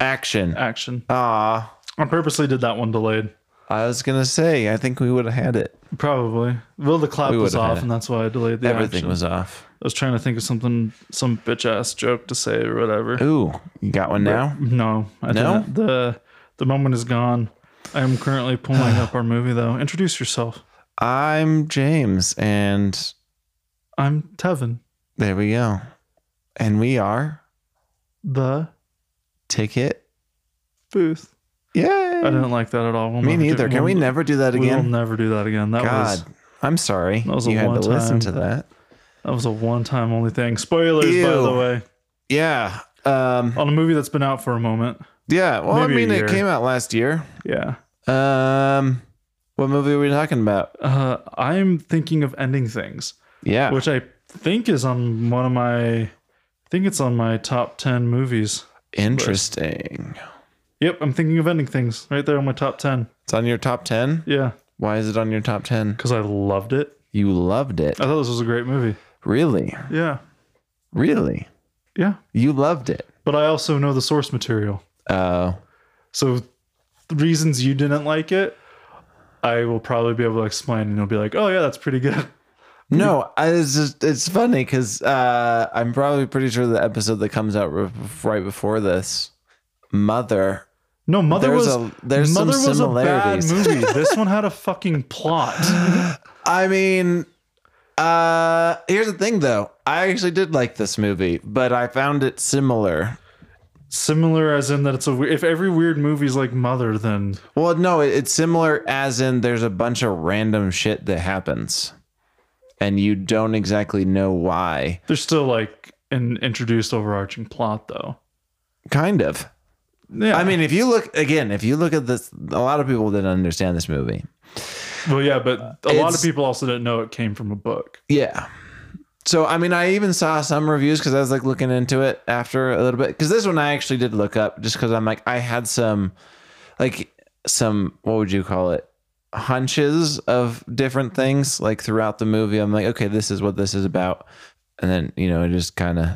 Action. Action. Ah, I purposely did that one delayed. I was gonna say. I think we would have had it. Probably. Well, the clap We was would've had off, it. and that's why I delayed the Everything action. was off. I was trying to think of something, some bitch ass joke to say or whatever. Ooh, you got one now? No, I No? didn't. The the moment is gone. I am currently pulling up our movie though. Introduce yourself. I'm James, and I'm Tevin. there we go. And we are The Ticket. booth. Yay! I didn't like that at all. We'll Me never do- neither. Can we we'll- never do that again? We'll never do that again. That God, was I'm sorry. That was a you had to listen to that. that was a one time only thing. Spoilers, by the way, Yeah. Um. on a movie that's been out for a moment. Yeah. Well, Maybe I mean, it came out last year. Yeah. Um. What movie are we talking about? Uh, I'm thinking of ending things, Yeah. which I think is on one of my. I think it's on my top ten movies. Interesting. Yep, I'm thinking of ending things right there on my top ten. It's on your top ten. Yeah, Why is it on your top ten? because I loved it. You loved it. I thought this was a great movie. Really? Yeah, Really? yeah. You loved it. But I also know the source material, Oh. so the reasons you didn't like it, I will probably be able to explain, and you'll be like, "Oh yeah, that's pretty good." No, I, it's just it's funny because uh, I'm probably pretty sure the episode that comes out right before this, Mother. No, Mother There's was a- there's some Mother was a bad similarities. movie. this one had a fucking plot. I mean, uh, here's the thing though. I actually did like this movie, but I found it similar. Similar as in that it's a if every weird movie's like Mother, then Well, no, it, it's similar as in there's a bunch of random shit that happens, and you don't exactly know why. there's still like an introduced overarching plot though. Kind of. Yeah, I mean, if you look again, if you look at this, a lot of people didn't understand this movie. well, yeah, but a lot of people also didn't know it came from a book. Yeah. So I mean, I even saw some reviews because I was like looking into it after a little bit. Because this one I actually did look up just because I'm like I had some, like some what would you call it, hunches of different things like throughout the movie. I'm like, okay, this is what this is about, and then you know it just kind of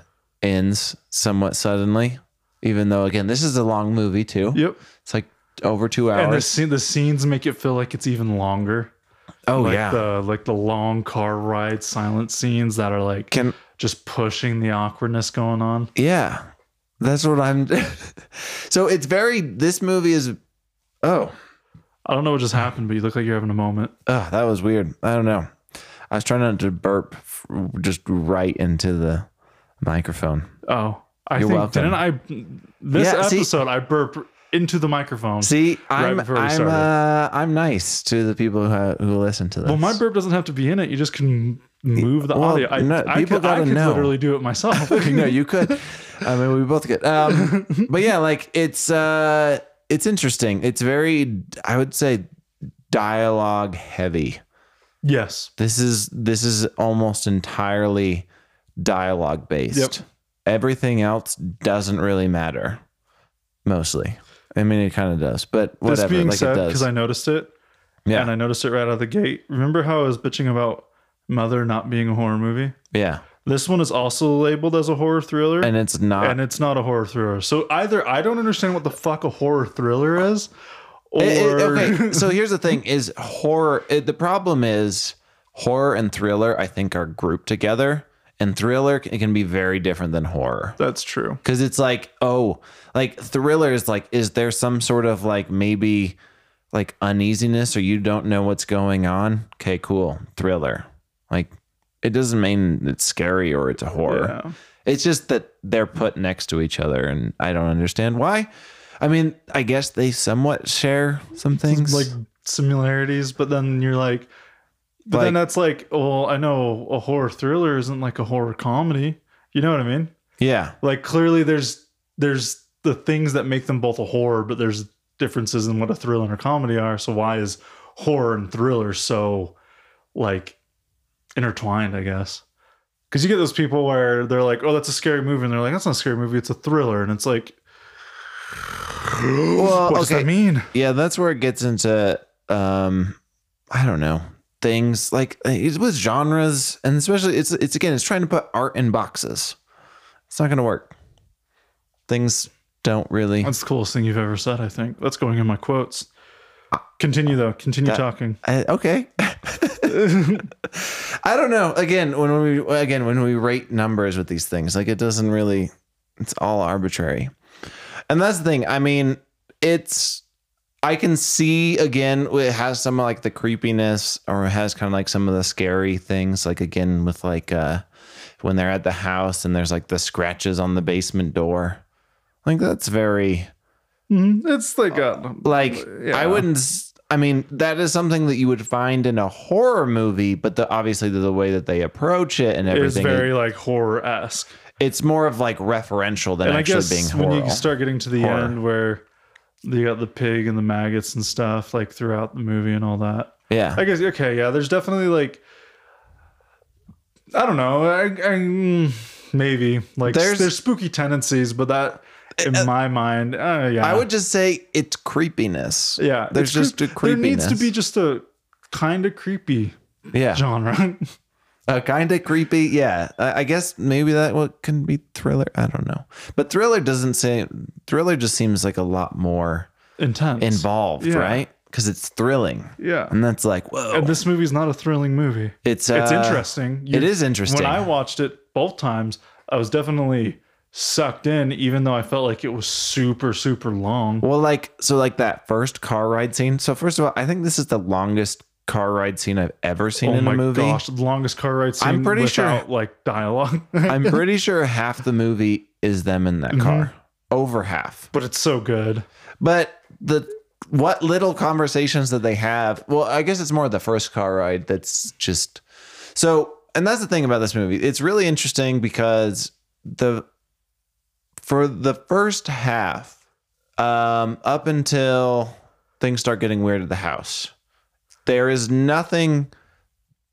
ends somewhat suddenly. Even though again, this is a long movie too. Yep, It's like over two and the hours. scene, the scenes make it feel like it's even longer. oh like yeah. the like the long car ride, silent scenes that are like Can just pushing the awkwardness going on. Yeah, that's what I'm. so it's very. This movie is. Oh, I don't know what just happened, but you look like you're having a moment. oh, that was weird. I don't know. I was trying not to burp f- just right into the microphone. Oh, I You're think welcome. didn't I? This Yeah, see- episode, I burp into the microphone. See, I'm before I'm uh, I'm nice to the people who who listen to this. well, my burp doesn't have to be in it. You just can move the Well, audio. I, no, I people could, gotta could know. literally do it myself. no, you could. I mean, we both could. Um, but yeah, like it's uh, it's interesting. It's very, I would say, dialogue heavy. yes. this is this is almost entirely dialogue based. Yep. Everything else doesn't really matter. Mostly. I mean it kind of does, but whatever. This being like said, because. I noticed it, yeah. and I noticed it right out of the gate. Remember how I was bitching about Mother not being a horror movie? yeah. This one is also labeled as a horror thriller, And it's not and it's not a horror thriller. So either I don't understand what the fuck a horror thriller is, uh, uh, or It- it- okay, so here's the thing is horror it, the problem is horror and thriller I think are grouped together and thriller it can be very different than horror. that's true. Cause it's like, oh, like thriller is like, is there some sort of like maybe like uneasiness or you don't know what's going on? Okay, cool. Thriller. Like it doesn't mean it's scary or it's a horror. Yeah. It's just that they're put next to each other and I don't understand why. I mean, I guess they somewhat share some things. like similarities, but then you're like, but then that's like, well, I know a horror thriller isn't like a horror comedy. You know what I mean? yeah. Like clearly there's there's the things that make them both a horror, but there's differences in what a thriller and a comedy are. So why is horror and thriller so like intertwined, I guess? Because you get those people where they're like, "Oh, that's a scary movie," and they're like, "That's not a scary movie; it's a thriller." And it's like, Well, what does that mean? Yeah, that's where it gets into um I don't know. things like it's with genres and especially it's it's again it's trying to put art in boxes. It's not going to work. Things don't really. That's the coolest thing you've ever said, I think. That's going in my quotes. Continue though. Continue talking. I, okay. I don't know. Again, when we again when we rate numbers with these things, like it doesn't really. It's all arbitrary, and that's the thing. I mean, it's. I can see again it has some of like the creepiness, or it has kind of like some of the scary things. Like again with like uh when they're at the house and there's like the scratches on the basement door. Like that's very It's like a like Yeah. I wouldn't. I mean, that is something that you would find in a horror movie, but the obviously the, the way that they approach it and everything. it's everything, very like horror esque. it's more of like referential than And I actually guess being when you start getting to the Horror. end where you got the pig and the maggots and stuff like throughout the movie and all that. yeah, I guess okay, yeah. There's definitely like I don't know. I, I mm, maybe like There's- there's spooky tendencies, but that in my mind, uh, yeah, I would just say it's creepiness. yeah. there's it's just a creep- There needs to be just a kind of creepy yeah, genre. uh, kind of creepy. Yeah, I, I guess maybe that what can be thriller. I don't know, but thriller doesn't say thriller. Just seems like a lot more Intense. involved, Yeah. right? Because it's thrilling, Yeah. and that's like whoa. And this movie's not a thrilling movie. it's It's uh, interesting. It You- is interesting. When I watched it both times, I was definitely sucked in, even though I felt like it was super, super long. Well, like so, like that first car ride scene. So first of all, I think this is the longest car ride scene I've ever seen oh in a movie. gosh, the longest car ride scene I'm pretty sure- like dialogue. I'm pretty sure half the movie is them in that Mm-hmm. car, over half. but it's so good. But the what little conversations that they have. Well, I guess it's more the first car ride that's just so. And that's the thing about this movie. It's really interesting because the for the first half, um, up until things start getting weird at the house, there is nothing.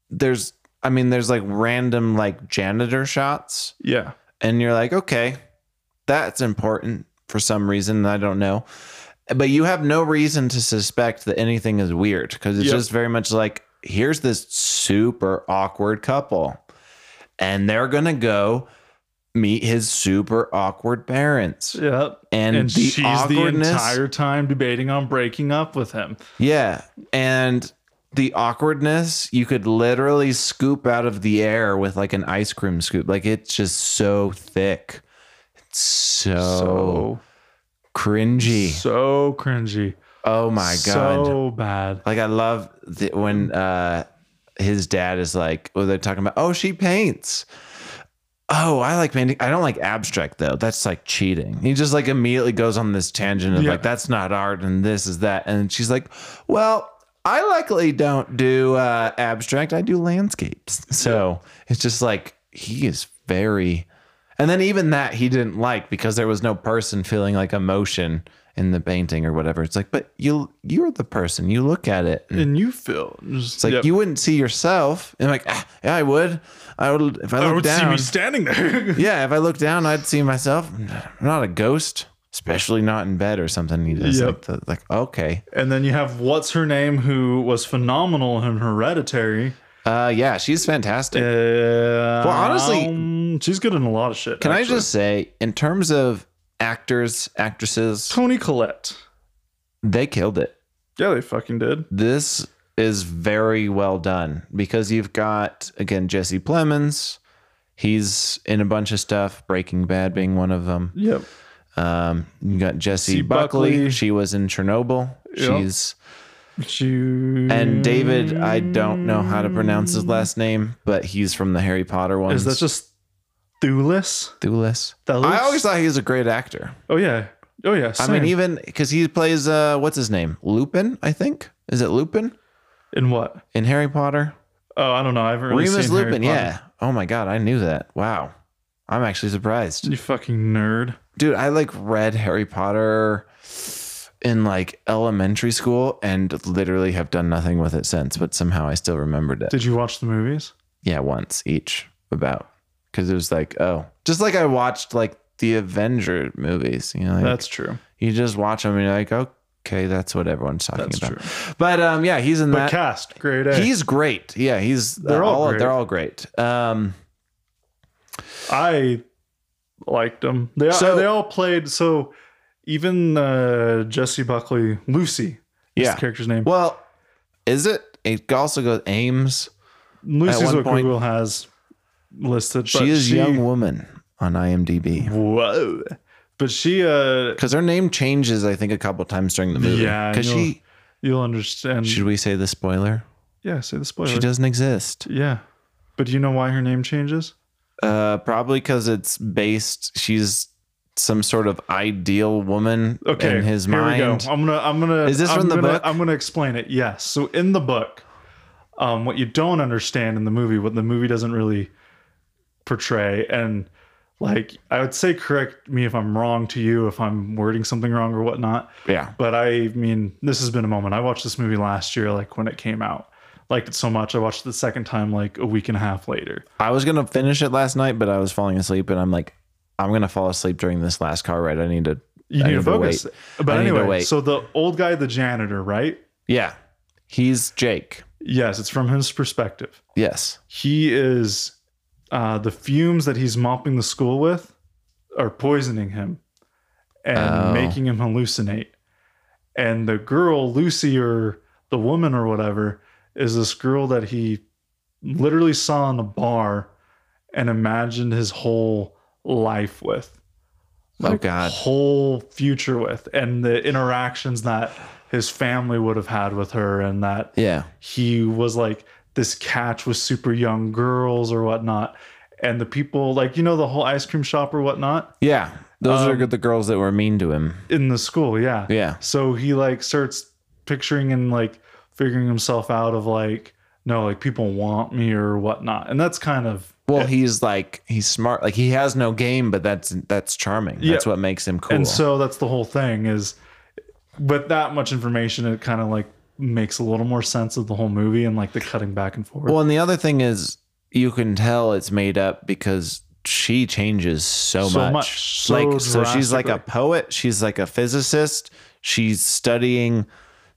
There's, I mean, there's like random like janitor shots Yeah. and you're like, okay, that's important for some reason. I don't know. But you have no reason to suspect that anything is weird because it's Yep. just very much like, here's this super awkward couple, and they're going to go meet his super awkward parents. Yeah. And, And the she's the awkwardness. entire time debating on breaking up with him. Yeah. And the awkwardness you could literally scoop out of the air with like an ice cream scoop. Like it's just so thick. It's so, So, cringy. so cringy. oh my God. So bad. like I love the, when uh his dad is like, oh, they're talking about, oh, she paints. Oh, I like painting. I don't like abstract though. That's like cheating. He just like immediately goes on this tangent of Yeah. like that's not art and this is that. And she's like, well, I likely don't do uh, abstract. I do landscapes. So it's just like he is very. And then even that he didn't like because there was no person feeling like emotion in the painting or whatever. It's like, but you you're the person. You look at it. And And you feel just, it's like you wouldn't see yourself. And I'm like, ah, yeah, I would. I would if I look down, I look would see me standing there. yeah, if I look down, I'd see myself. I'm not a ghost, especially not in bed or something. You just Yep. like, the, like okay, And then you have what's her name, who was phenomenal in Hereditary. uh, yeah, she's fantastic. Uh, well, honestly- um, she's good in a lot of shit. Can I just say, in terms of actors, actresses, Toni Collette? they killed it. Yeah, they fucking did. This is very well done because you've got again Jesse Plemons. He's in a bunch of stuff, Breaking Bad being one of them. Yep. Um, you got Jessie Buckley. Buckley. She was in Chernobyl. Yep. She's She and David. I don't know how to pronounce his last name, but he's from the Harry Potter ones. is that just Thewlis? Thewlis? Thewlis? I always thought he was a great actor. Oh yeah. Oh yeah. I mean, even because he plays uh, what's his name? Lupin, I think. Is it Lupin in what? in Harry Potter? Oh, I don't know. I haven't really Remus seen Harry Lupin. Potter. Yeah. Oh my god, I knew that. Wow. I'm actually surprised. You fucking nerd. Dude, I like read Harry Potter in like elementary school and literally have done nothing with it since, but somehow I still remembered it. Did you watch the movies? Yeah, once each about because it was like, oh, just like I watched like the Avenger movies, you know, like, That's true. you just watch them and you're like, Okay, that's what everyone's talking That's about. true. But um, yeah, he's in But that. cast, great A. He's great. Yeah, he's They're they're all great. they're all great. Um, I liked them. They So- they all played. So even uh, Jessie Buckley, Lucy, is Yeah. the character's name. well, is it? It also goes Ames. Lucy's what point- Google has listed. She is young woman on IMDb Whoa. But she, uh, because her name changes. I think a couple times during the movie. Yeah, because you'll- she you'll understand. should we say the spoiler? yeah, say the spoiler. She doesn't exist. Yeah. But do you know why her name changes? Uh, probably because it's based. She's some sort of ideal woman Okay. in his here mind. we go. I'm gonna. I'm gonna. Is this I'm from the gonna- book? I'm gonna explain it. Yes. So in the book, um, what you don't understand in the movie, what the movie doesn't really portray, and like I would say, correct me if I'm wrong to you if I'm wording something wrong or whatnot. Yeah. But I mean, this has been a moment. I watched this movie last year, like when it came out. Liked it so much. I watched it the second time like a week and a half later. I was gonna finish it last night, but I was falling asleep, and I'm like, I'm gonna fall asleep during this last car ride. I need to. You I need to to focus. wait. But I anyway, so the old guy, the janitor, right? Yeah, he's Jake. Yes, it's from his perspective. Yes. he is uh, the fumes that he's mopping the school with are poisoning him and Oh. making him hallucinate. And the girl, Lucy, or the woman, or whatever, is this girl that he literally saw in a bar and imagined his whole life with. Oh God. Whole future with, and the interactions that his family would have had with her, and that Yeah. he was like this catch with super young girls or whatnot. And the people, like, you know, the whole ice cream shop or whatnot Yeah. Those Um, are the girls that were mean to him. in the school. Yeah. Yeah. So he like starts picturing and like figuring himself out of like, no, like people want me or whatnot. And that's kind of, Well, he's like he's smart. Like he has no game, but that's that's charming. That's what makes him cool. and so that's the whole thing is with that much information, it kind of like makes a little more sense of the whole movie and like the cutting back and forth. well, and the other thing is, you can tell it's made up because she changes so, So much. much, so like so, she's like a poet. She's like a physicist. She's studying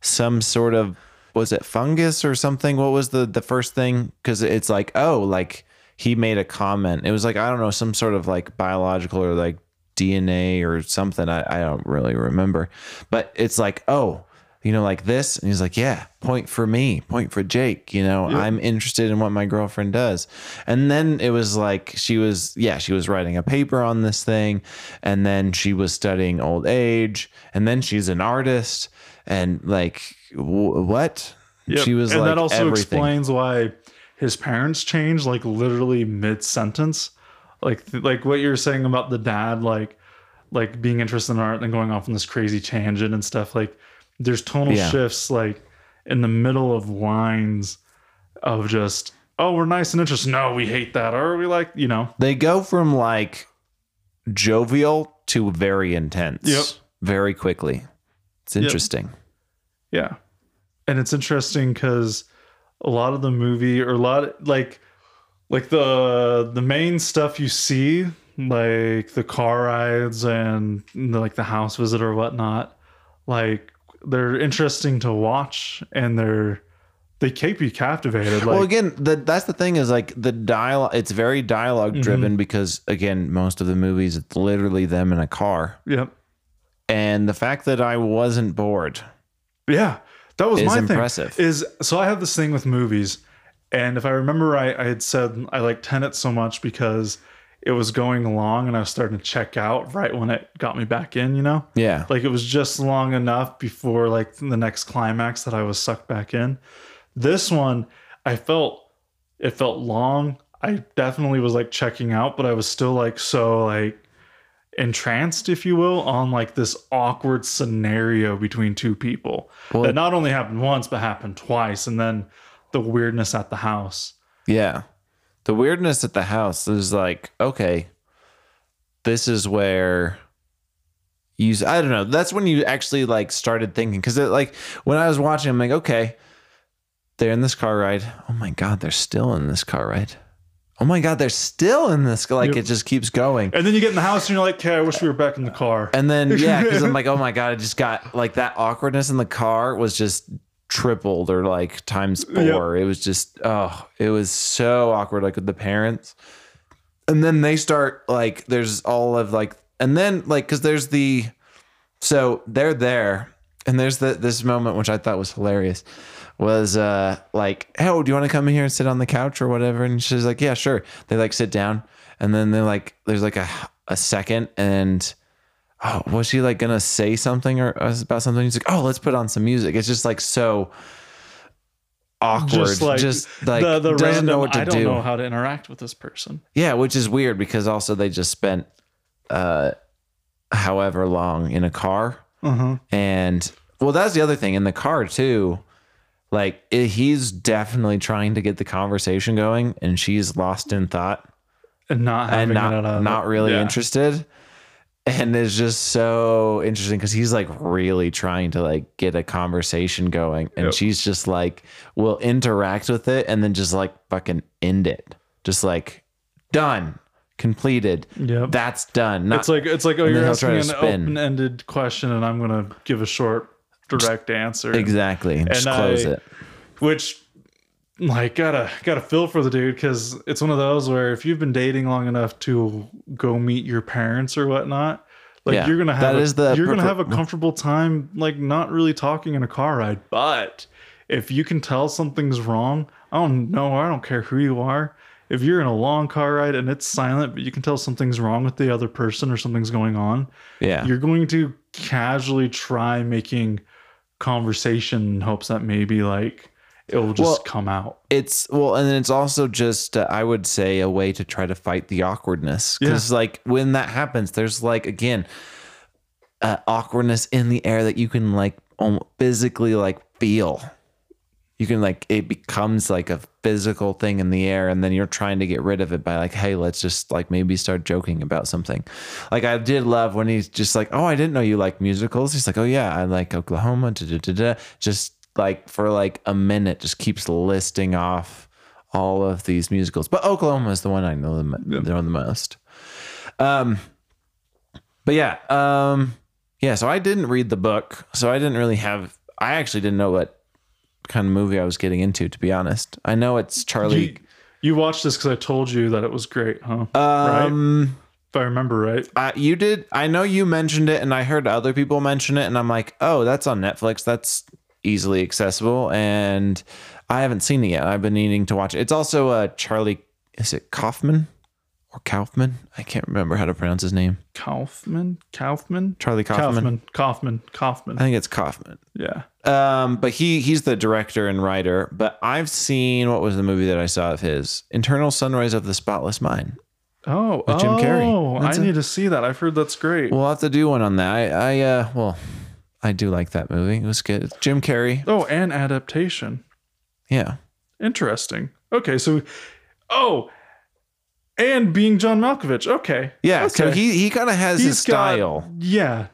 some sort of was it fungus or something? What was the the first thing? Because it's like oh, like he made a comment. It was like I don't know, some sort of like biological or like DNA or something. I, I don't really remember, but it's like oh. You know, like this, and he's like, "Yeah, point for me, point for Jake." You know, I'm interested in what my girlfriend does, and then it was like she was, yeah, she was writing a paper on this thing, and then she was studying old age, and then she's an artist, and like, w- what? Yep. She was and like that also everything. explains why his parents changed like literally mid sentence like like what you're saying about the dad like like being interested in art and then going off on this crazy tangent and stuff like there's tonal Yeah. shifts like in the middle of lines of just oh we're nice and interested no we hate that or we like you know They go from like jovial to very intense. Yep. Very quickly. It's interesting. Yeah. And it's interesting because a lot of the movie or a lot like like the the main stuff you see, like the car rides and the, like the house visit or whatnot, like they're interesting to watch and they're they keep you captivated. Like well, again, the, that's the thing is like the dialogue. It's very dialogue driven Mm-hmm. because again, most of the movies it's literally them in a car, yep. and the fact that I wasn't bored. Yeah, that was my impressive. thing. Is so I have this thing with movies, and if I remember right, I had said I like Tenet so much because it was going along, and I was starting to check out right when it got me back in. You know, Yeah, like it was just long enough before like the next climax that I was sucked back in. This one, I felt it felt long. I definitely was like checking out, but I was still like so like entranced, if you will, on like this awkward scenario between two people Well- that not only happened once but happened twice, and then the weirdness at the house. yeah. The weirdness at the house is like okay, this is where you. I don't know. That's when you actually like started thinking because it, like when I was watching, I'm like, okay, they're in this car ride. Oh my god, they're still in this car ride. oh my god, they're still in this. Like Yep. it just keeps going. And then you get in the house and you're like, okay, I wish we were back in the car. And then yeah, because I'm like, oh my god, I just got like that awkwardness in the car was just tripled or like times four. It was just oh, it was so awkward, like with the parents. And then they start like there's all of like and then like because there's the so they're there and there's the this moment which I thought was hilarious was uh like oh do you want to come in here and sit on the couch or whatever and she's like yeah sure they like sit down and then they're like there's like a a second and oh was she like gonna say something or uh, about something he's like oh let's put on some music it's just like so awkward just like, like the, the doesn't random, know what to I don't do know how to interact with this person. yeah, which is weird because also they just spent uh however long in a car. Uh-huh. And well, that's the other thing in the car too. Like it, he's definitely trying to get the conversation going and she's lost in thought And not and not not really yeah. interested. And it's just so interesting because he's like really trying to like get a conversation going, and Yep. she's just like will interact with it and then just like fucking end it, just like done, completed. Yep. That's done. Not It's like it's like oh, you're asking an open-ended question, and I'm gonna give a short, direct answer. exactly. Just close I- it. Which, like, gotta gotta feel for the dude because it's one of those where if you've been dating long enough to go meet your parents or whatnot, like Yeah, you're gonna have that a, is the you're gonna have a comfortable time, like not really talking in a car ride. But if you can tell something's wrong, I don't know. I don't care who you are. If you're in a long car ride and it's silent, but you can tell something's wrong with the other person or something's going on, Yeah. you're going to casually try making conversation in hopes that maybe like it will just Well, come out. it's well and then it's also just uh, i would say a way to try to fight the awkwardness because like when that happens there's like again uh, awkwardness in the air that you can like physically like feel you can like it becomes like a physical thing in the air and then you're trying to get rid of it by like hey let's just like maybe start joking about something like i did love when he's just like oh i didn't know you like musicals he's like oh yeah i like oklahoma da, da, da. just like for like a minute just keeps listing off all of these musicals but oklahoma is the one i know the, know the most um but yeah um yeah so i didn't read the book so i didn't really have i actually didn't know what kind of movie I was getting into, to be honest. I know it's Charlie. You, you watched this because I told you that it was great, huh? um, if I remember right. you did. I know you mentioned it, and I heard other people mention it, and I'm like, oh, that's on Netflix. That's easily accessible, and I haven't seen it yet. I've been needing to watch it. It's also uh, Charlie. Is it Kaufman or Kaufman? I can't remember how to pronounce his name. Kaufman, Kaufman, Charlie Kaufman. Kaufman, Kaufman, Kaufman. I think it's Kaufman. Yeah. Um, but he he's the director and writer. But I've seen what was the movie that I saw of his? Internal Sunrise of the Spotless Mind. Oh, With Jim Carrey. Oh, I a- need to see that. I've heard that's great. We'll have to do one on that. I, I uh, well, I do like that movie. It was good. Jim Carrey. oh, and adaptation. Yeah. Interesting. Okay, so oh, and being John Malkovich. Okay. Yeah. So he he kind of has his He's got- style. yeah.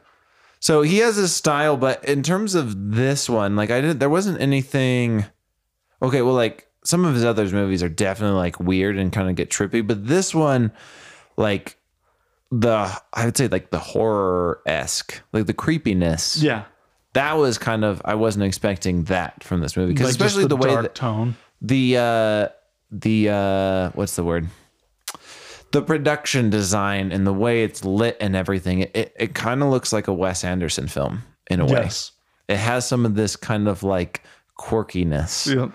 So he has his style, but in terms of this one, like I didn't, there wasn't anything. Okay, well, like some of his other movies are definitely like weird and kind of get trippy, but this one, like the I would say like the horror esque, like the creepiness. Yeah. That was kind of I wasn't expecting that from this movie because Like especially the, way dark that tone. the uh the uh what's the word the production design and the way it's lit and everything it, it, it kind of looks like a wes anderson film in a way Yes. it has some of this kind of like quirkiness Yeah.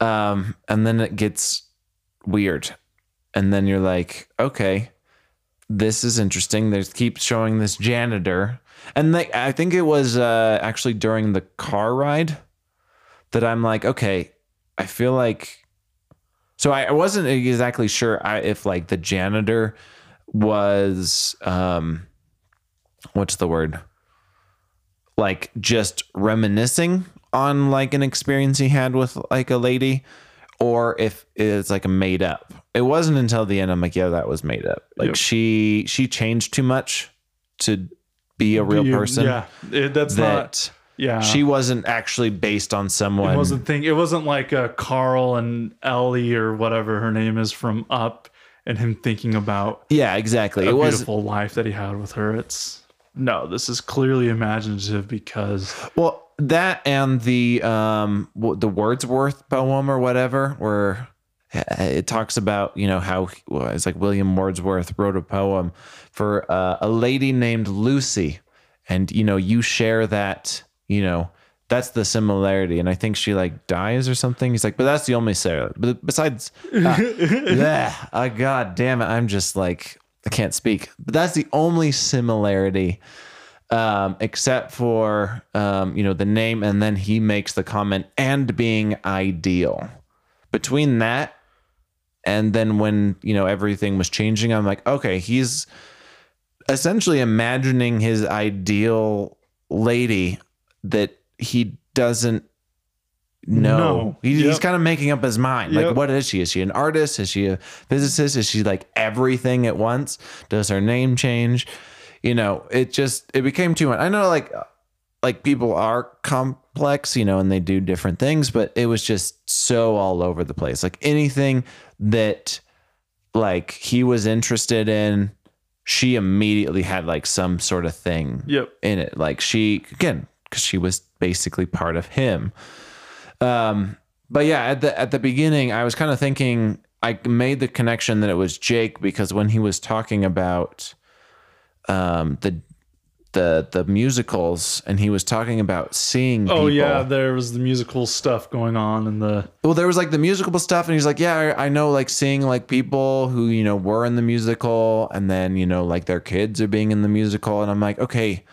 um and then it gets weird and then you're like okay this is interesting. They keep showing this janitor. And they, i think it was uh actually during the car ride that i'm like okay i feel like so i, wasn't exactly sure if like the janitor was um what's the word? Like just reminiscing on like an experience he had with like a lady or if it's like a made up it wasn't until the end i'm like yeah that was made up like Yep. she she changed too much to be a real You- person Yeah. It, that's not that Yeah. She wasn't actually based on someone. It wasn't think it wasn't like a Carl and Ellie or whatever her name is from Up and him thinking about yeah, exactly. a It was beautiful life that he had with her. It's no, this is clearly imaginative because well that and the um the Wordsworth poem or whatever where it talks about you know how well, it's like William Wordsworth wrote a poem for uh, a lady named Lucy, and you know you share that you know that's the similarity, and I think she like dies or something. He's like, but that's the only Sarah. But besides, uh, yeah, uh, god damn it, I'm just like I can't speak. But that's the only similarity. Um, except for um, you know the name, and then he makes the comment and being ideal. Between that and then when you know everything was changing i'm like okay he's essentially imagining his ideal lady that he doesn't know No. He- he's kind of making up his mind like what is she is she an artist is she a physicist is she like everything at once does her name change you know it just it became too much i know like like people are complex, you know, and they do different things, but it was just so all over the place. Like anything that like he was interested in, she immediately had like some sort of thing Yep. in it. Like she again, because she was basically part of him. Um, but yeah, at the at the beginning, I was kind of thinking I made the connection that it was Jake because when he was talking about um the the the musicals and he was talking about seeing Oh people. yeah, there was the musical stuff going on and the Well, there was like the musical stuff, and he's like, "Yeah, I, I know, like seeing like people who you know were in the musical, and then you know like their kids are being in the musical." And I'm like, "Okay,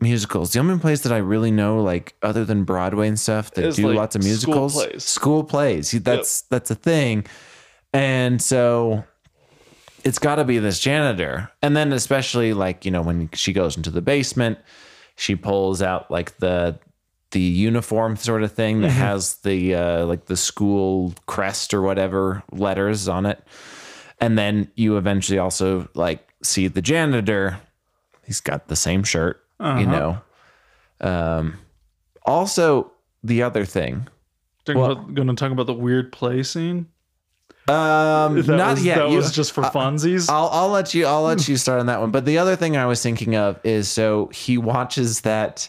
musicals. The only place that I really know, like other than Broadway and stuff, that Is, do like, lots of school musicals, plays. school plays. That's that's a thing." And so it's got to be this janitor. And then especially like, you know, when she goes into the basement, she pulls out like the the uniform sort of thing that has the uh like the school crest or whatever letters on it. And then you eventually also like see the janitor. He's got the same shirt, you know. Um also the other thing. Well- about, gonna talk about the weird play scene. Um That not was, yet. That You- was just for funsies. I'll I'll let you I'll let you start on that one. But the other thing I was thinking of is so he watches that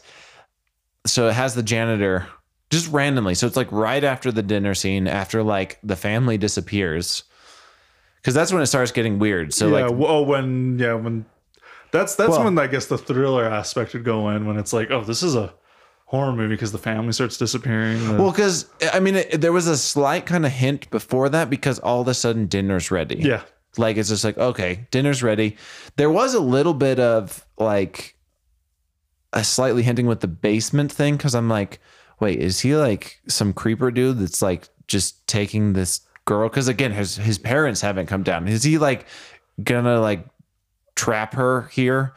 so it has the janitor just randomly. So it's like right after the dinner scene, after like the family disappears. Cause that's when it starts getting weird. So yeah. like oh, when yeah when that's that's Well- when I guess the thriller aspect would go in when it's like oh this is a horror movie because the family starts disappearing. the- well, because I mean, it, there was a slight kind of hint before that because all of a sudden dinner's ready. yeah. Like it's just like, okay, dinner's ready. There was a little bit of like a slightly hinting with the basement thing because I'm like, wait, is he like some creeper dude that's like just taking this girl? Because again, his his parents haven't come down. Is he like gonna like trap her here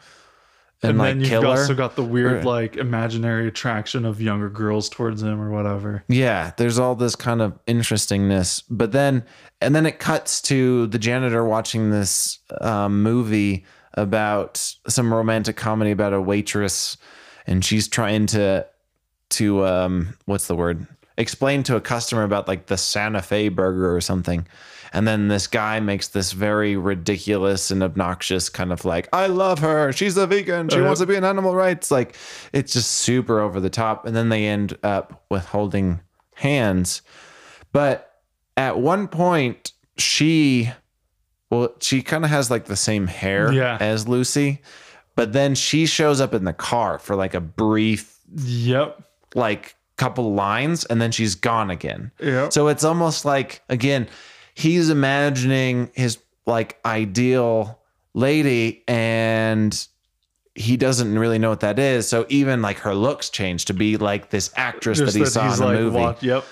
and, And, like then you've also got the weird Or- like imaginary attraction of younger girls towards him or whatever. Yeah, there's all this kind of interestingness, but then and then it cuts to the janitor watching this um, movie about some romantic comedy about a waitress, and she's trying to to um, what's the word? Explain to a customer about like the Santa Fe burger or something. And then this guy makes this very ridiculous and obnoxious kind of like, I love her. She's a vegan. She Uh-huh. wants to be an animal rights. Like, it's just super over the top. And then they end up with holding hands. But at one point, she, well, she kind of has like the same hair Yeah. as Lucy. But then she shows up in the car for like a brief, Yep. like, couple lines and then she's gone again. Yep. So it's almost like again, he's imagining his like ideal lady and he doesn't really know what that is. So even like her looks change to be like this actress Just that he saw in a movie. walk- yep.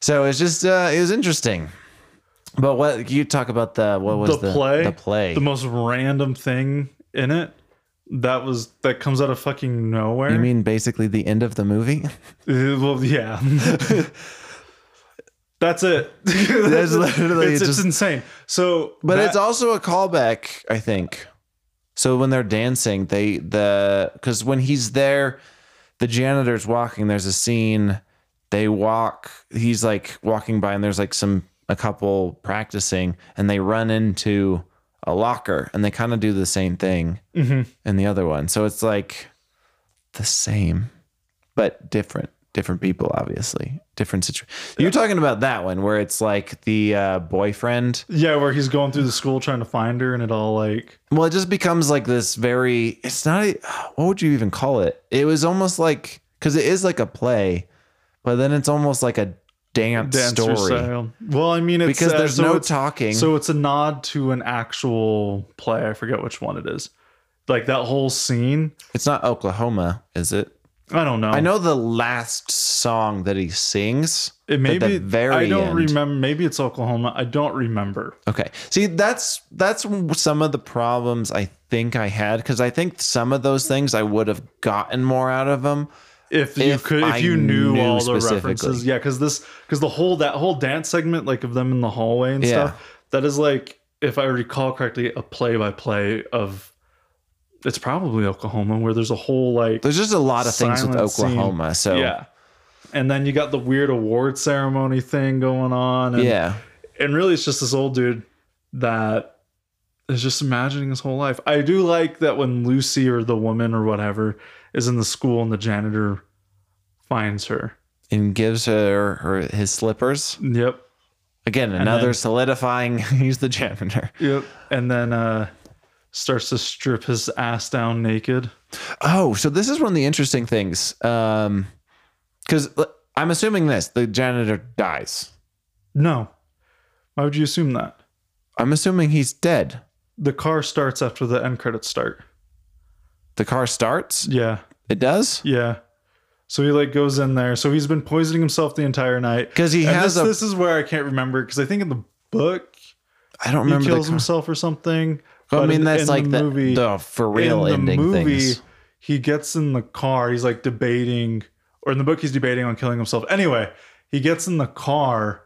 So it's just uh it was interesting. But what you talk about the what was the, the, play, The play. the most random thing in it. That was that comes out of fucking nowhere. you mean basically the end of the movie? Uh, well, yeah. That's it. That's literally it's, it's insane. So, But that- it's also a callback, I think. So when they're dancing, they the because when he's there, the janitor's walking. There's a scene. They walk. He's like walking by, and there's like some a couple practicing, and they run into a locker, and they kind of do the same thing mm-hmm. in the other one. So it's like the same, but different. Different people, obviously. Different situation. You're talking about that one where it's like the uh, boyfriend Yeah, where he's going through the school trying to find her, and it all like Well, it just becomes like this very. It's not. a- What would you even call it? It was almost like because it is like a play, but then it's almost like a dance dancer story style. Well, I mean, it's because uh, there's so no talking. So it's a nod to an actual play. I forget which one it is. Like that whole scene. it's not Oklahoma, is it? I don't know. I know the last song that he sings. it may be. very I don't end. remember. Maybe it's Oklahoma. I don't remember. Okay. See, that's that's some of the problems I think I had because I think some of those things I would have gotten more out of them. If you If could, if you knew, knew all the references, yeah, because this, because the whole that whole dance segment, like of them in the hallway and Yeah. stuff, that is like, if I recall correctly, a play by play of. It's probably Oklahoma, where there's a whole like There's just a lot of things with Silent scene. Oklahoma. So Yeah. And then you got the weird award ceremony thing going on. And, yeah. And really, it's just this old dude that is just imagining his whole life. I do like that when Lucy or the woman or whatever is in the school and the janitor finds her. and gives her, her his slippers. Yep. Again, another then- solidifying. He's the janitor. Yep. And then uh starts to strip his ass down naked. Oh, so this is one of the interesting things. Um, because I'm assuming this: the janitor dies. No. Why would you assume that? I'm assuming he's dead. The car starts after the end credits start. The car starts. Yeah. It does Yeah. So he like goes in there. So he's been poisoning himself the entire night. because he And has this, a. this is where I can't remember because I think in the book I don't remember. he kills himself or something. Well, I mean, in- that's in like the, movie. the for real in the ending movie, things. he gets in the car. He's like debating, or in the book, he's debating on killing himself. Anyway, he gets in the car,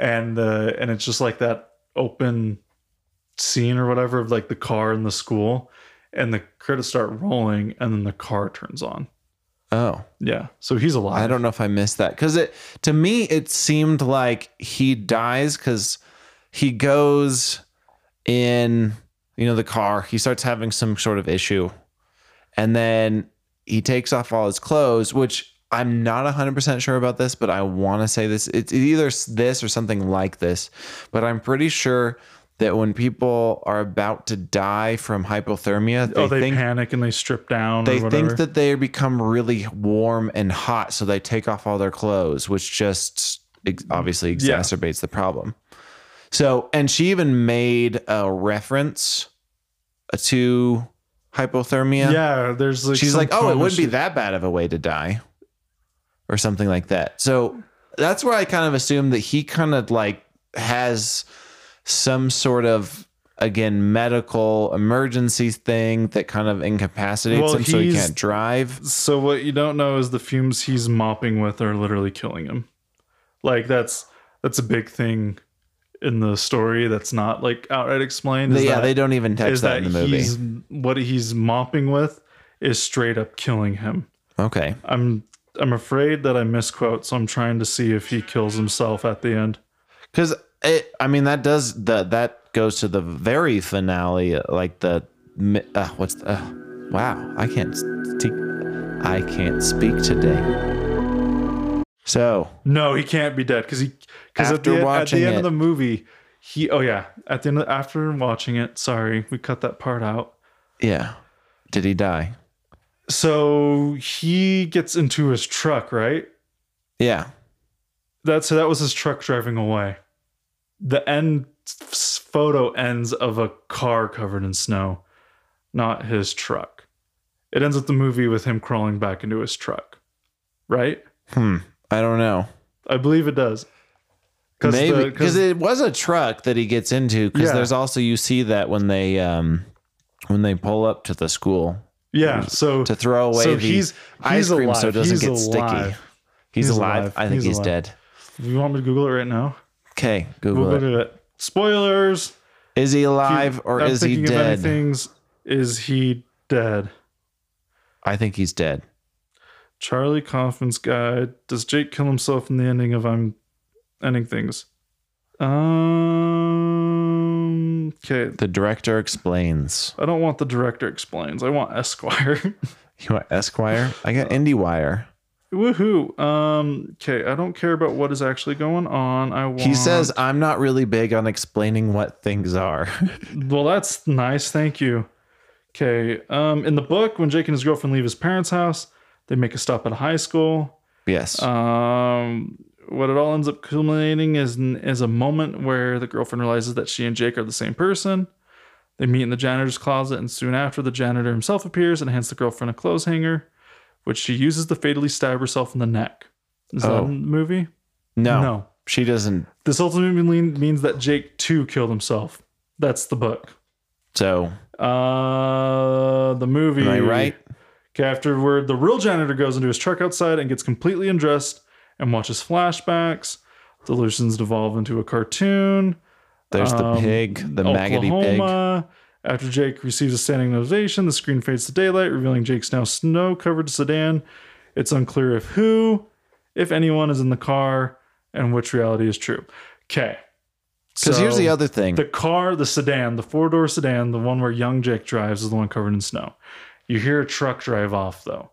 and uh, and it's just like that open scene or whatever of like the car in the school, and the credits start rolling, and then the car turns on. Oh, Yeah, so he's alive. I don't know if I missed that because it to me it seemed like he dies because he goes in you know the car he starts having some sort of issue and then he takes off all his clothes which i'm not 100% sure about this but i want to say this it's either this or something like this but i'm pretty sure that when people are about to die from hypothermia oh, they, oh, they think panic and they strip down. they think that they become really warm and hot so they take off all their clothes which just obviously Yeah. exacerbates the problem so and she even made a reference uh, to hypothermia. Yeah, there's like she's like oh it wouldn't be that bad of a way to die or something like that. So that's where i kind of assume that he kind of like has some sort of again medical emergency thing that kind of incapacitates Well, him so he can't drive. So what you don't know is the fumes he's mopping with are literally killing him. Like that's that's a big thing in the story that's not like outright explained. Is yeah that, they don't even touch that, that in the movie he's what he's mopping with is straight up killing him. okay I'm I'm afraid that I misquote, so I'm trying to see if he kills himself at the end. because it i mean that does the that goes to the very finale like the uh, what's the, uh, wow i can't speak i can't speak today so No, he can't be dead because he because at After the, at watching the end it- of the movie, he oh yeah at the end of, after watching it. Sorry, we cut that part out. yeah did he die So he gets into his truck, right? yeah That so that was his truck driving away. The end photo ends of a car covered in snow, not his truck. It ends with the movie with him crawling back into his truck, right? hmm i don't know I believe it does. Maybe because it was a truck that he gets into. Because Yeah. there's also you see that when they um when they pull up to the school yeah, so to throw away so the he's ice he's cream alive. so it doesn't He's get sticky. He's, He's alive. alive. I think He's dead. You want me to Google it right now? Okay, Google it. it. Spoilers. Is he alive or I'm is he dead? anything's- Is he dead? I think he's dead. Charlie Kaufman's guide. Does Jake kill himself in the ending of I'm ending things? Um. Okay. The director explains. I don't want the director explains. I want Esquire. You want Esquire? I got IndieWire. Woohoo. Um. Okay. I don't care about what is actually going on. I want. He says, I'm not really big on explaining what things are. Well, that's nice. Thank you. Okay. Um. In the book, when Jake and his girlfriend leave his parents' house, they make a stop at a high school. yes. Um, what it all ends up culminating is is a moment where the girlfriend realizes that she and Jake are the same person. They meet in the janitor's closet, and soon after, the janitor himself appears and hands the girlfriend a clothes hanger, which she uses to fatally stab herself in the neck. Is that Oh. in the movie? no, No. She doesn't. This ultimately means that Jake too killed himself. That's the book. So, Uh, the movie. am I right? Okay, afterward, the real janitor goes into his truck outside and gets completely undressed and watches flashbacks. Delusions devolve into a cartoon. There's the Um, pig, the maggoty pig. After Jake receives a standing ovation, the screen fades to daylight, revealing Jake's now snow covered sedan. It's unclear if who, if anyone, is in the car and which reality is true. Okay. Because here's the other thing. The car, the sedan, the four door sedan, the one where young Jake drives, is the one covered in snow. You hear a truck drive off though.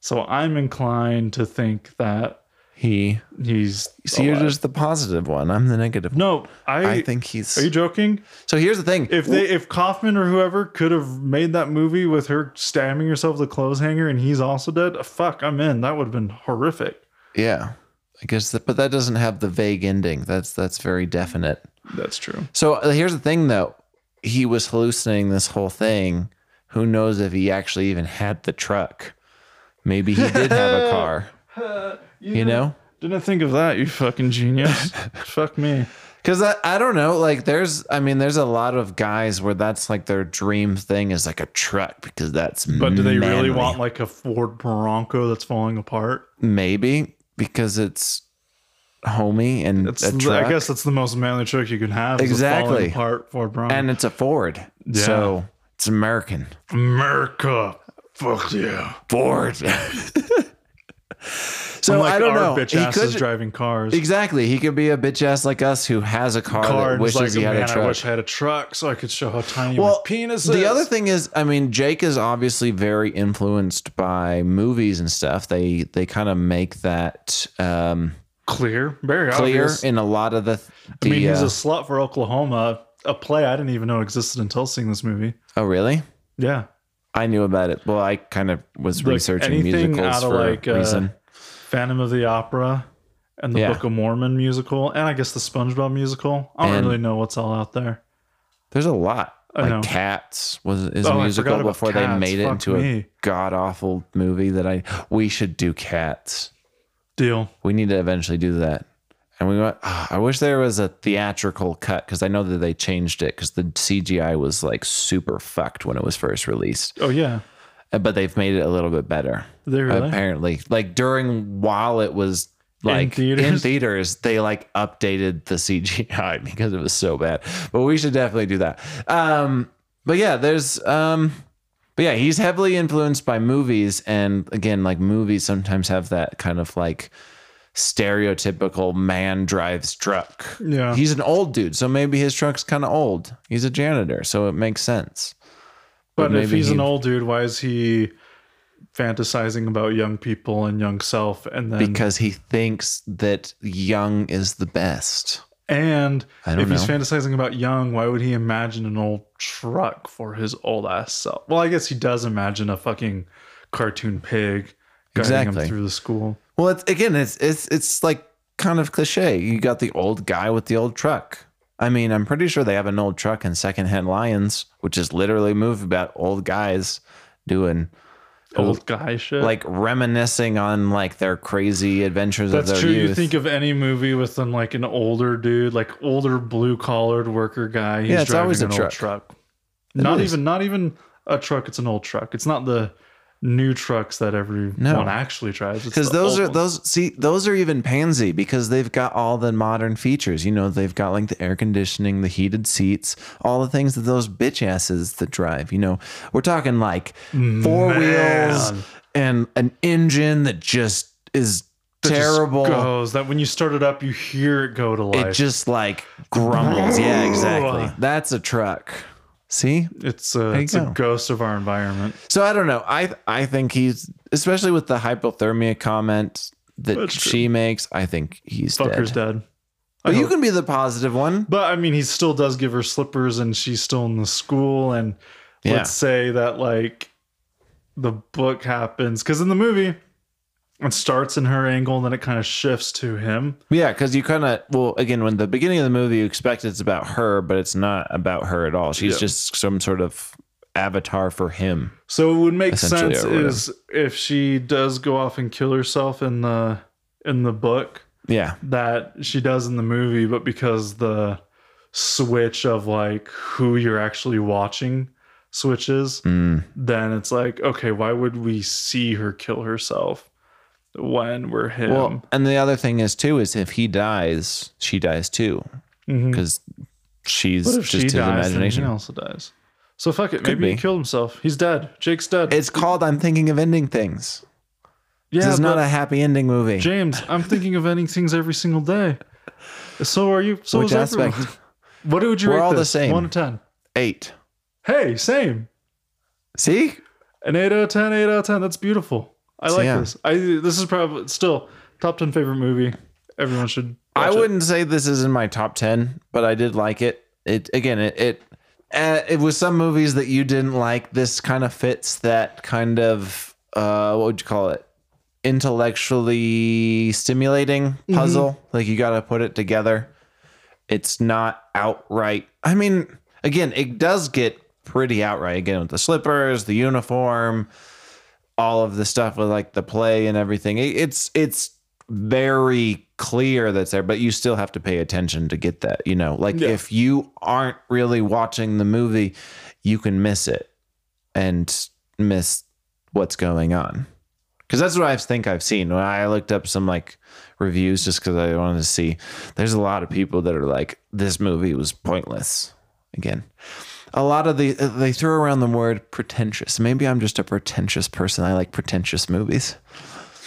So I'm inclined to think that he. he's. See, you're just the positive one. I'm the negative. No, I, I think he's. Are you joking? so here's the thing. If they if Kaufman or whoever could have made that movie with her stabbing herself with a clothes hanger and he's also dead, fuck, I'm in. That would have been horrific. yeah, I guess, that, but that doesn't have the vague ending. That's that's very definite. That's true. So uh, here's the thing, though. He was hallucinating this whole thing. Who knows if he actually even had the truck? Maybe he did have a car. You know? Didn't think of that, you fucking genius. fuck me. Because I, I don't know. Like, there's, I mean, there's a lot of guys where that's like their dream thing is like a truck because that's. But do they really want like a Ford Bronco that's falling apart? Maybe because it's homey and It's a truck. I guess that's the most manly truck you can have. Exactly. falling apart Ford Bronco. and it's a Ford. Yeah. So it's American. America. Fuck yeah. Ford. so I don't know. bitch He could- driving cars. Exactly. He could be a bitch ass like us who has a car, car that wishes like, he had man, a truck. I wish I had a truck so I could show how tiny well, my penis is. the other thing is, I mean, Jake is obviously very influenced by movies and stuff. They they kind of make that um, clear, very clear obvious. in a lot of the. the I mean, he's uh, a slut for Oklahoma. A play I didn't even know existed until seeing this movie. oh, really? Yeah, I knew about it. Well, I kind of was Like, researching musicals for like, a uh, reason. Phantom of the Opera and the Yeah. Book of Mormon musical, and I guess the SpongeBob musical. I don't And- really know what's all out there. There's a lot. I Like know. Cats was is Oh, a musical before they Cats. made it Fuck into me. a god awful movie that I we should do Cats. Deal. We need to eventually do that. And we went, ah, I wish there was a theatrical cut because I know that they changed it because the CGI was like super fucked when it was first released. Oh yeah, But they've made it a little bit better. They really? Apparently. Like during while it was like in theaters? theaters, they like updated the CGI because it was so bad. But we should definitely do that. Um, but yeah, there's um but yeah, he's heavily influenced by movies and again, like movies sometimes have that kind of like stereotypical man drives truck. Yeah. He's an old dude, so maybe his truck's kind of old. He's a janitor, so it makes sense. But, if maybe he's an old dude, why is he fantasizing about young people and young self? And then Because he thinks that young is the best. and if he's fantasizing about young, why would he imagine an old truck for his old ass self? Well, I guess he does imagine a fucking cartoon pig guiding Exactly. him through the school. Well, it's again, it's it's it's like kind of cliche. You got the old guy with the old truck. I mean, I'm pretty sure they have an old truck in Secondhand Lions, which is literally a movie about old guys doing Old guy shit. like reminiscing on like their crazy adventures That's of their true. youth. You think of any movie with an, like an older dude, like older blue collared worker guy. He's Yeah, it's driving always a an truck. old truck. Not is. even not even a truck. It's an old truck. It's not the new trucks that everyone No. actually drives. Because those are ones. those see those are even pansy because they've got all the modern features. You know they've got like the air conditioning the heated seats all the things that those bitch asses that drive you know? We're talking like four wheels and an engine that just is That terrible. goes. That when you start it up, you hear it go to life. it just like grumbles. Yeah exactly. That's a truck see it's uh, a, you it's a ghost of our environment. So I don't know. I I think he's especially with the hypothermia comment that That's true. she makes. I think he's Fucker's dead. dead. But you can be the positive one. But I mean, he still does give her slippers, and she's still in the school. And Yeah. let's say that like the book happens because in the movie it starts in her angle, and then it kind of shifts to him. Yeah, because you kind of well again when the beginning of the movie you expect it's about her, but it's not about her at all. She's Yeah. just some sort of avatar for him. So it would make sense is if she does go off and kill herself in the in the book Yeah, that she does in the movie, but because the switch of like who you're actually watching switches, Mm. then it's like, okay, why would we see her kill herself when we're him? Well, and the other thing is too is if he dies, she dies too mm-hmm. because she's What if just she his dies? Imagination. he also dies. So fuck it. Could Maybe he killed himself. He's dead. Jake's dead. It's called "I'm Thinking of Ending Things." yeah, this is not a happy ending movie. James. I'm thinking of ending things every single day. So are you. So Which is aspect? everyone. What would you We're rate all the same. One to ten. Eight. Hey, same. See, An eight out of ten. Eight out of ten. That's beautiful. I like yeah. this. I this is probably still top ten favorite movie. Everyone should. I watch it. wouldn't say this is in my top ten, but I did like it. It again, it it uh, it was some movies that you didn't like. This kind of fits that kind of uh, what would you call it? Intellectually stimulating puzzle. Like you got to put it together. It's not outright. I mean, again, it does get pretty outright. Again, with the slippers, the uniform, all of the stuff with like the play and everything. It's it's very clear that's there, but you still have to pay attention to get that. You know, like Yeah. if you aren't really watching the movie, you can miss it and miss what's going on. Because that's what I think I've seen. When I looked up some like reviews just because I wanted to see, there's a lot of people that are like, this movie was pointless. Again, a lot of the uh, they throw around the word pretentious. Maybe I'm just a pretentious person. I like pretentious movies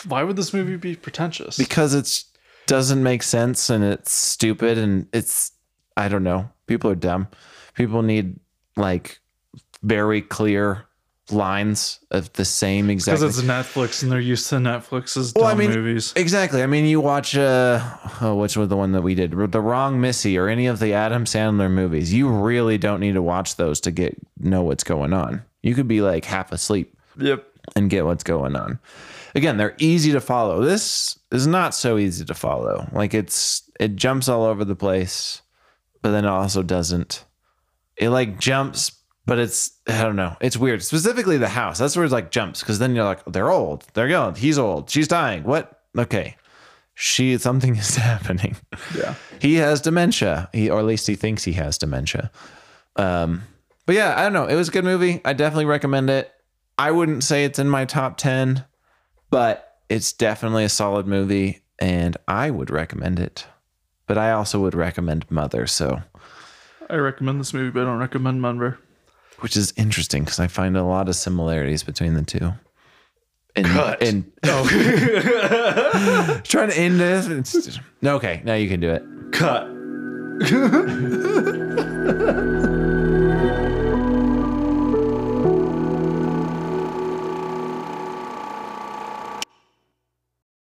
Why would this movie be pretentious? because it's doesn't make sense and it's stupid and it's I don't know. People are dumb. People need like very clear lines of the same exact. Because it's Netflix and they're used to Netflix's dumb Well, I mean, movies. Exactly. I mean, you watch uh, oh, which was the one that we did, The Wrong Missy, or any of the Adam Sandler movies. You really don't need to watch those to get know what's going on. You could be like half asleep Yep. and get what's going on. Again, they're easy to follow. This is not so easy to follow. Like it's it jumps all over the place, but then it also doesn't. It like jumps, but it's I don't know. It's weird. Specifically the house. That's where it's like jumps because then you're like they're old. They're young. He's old. She's dying. What? Okay. She something is happening. Yeah. He has dementia. He or at least he thinks he has dementia. Um, but yeah, I don't know. It was a good movie. I definitely recommend it. I wouldn't say it's in my top ten, but it's definitely a solid movie, and I would recommend it. But I also would recommend Mother, so I recommend this movie, but I don't recommend Munber. Which is interesting because I find a lot of similarities between the two. And, Cut. and Oh, trying to end this. okay, now you can do it. cut.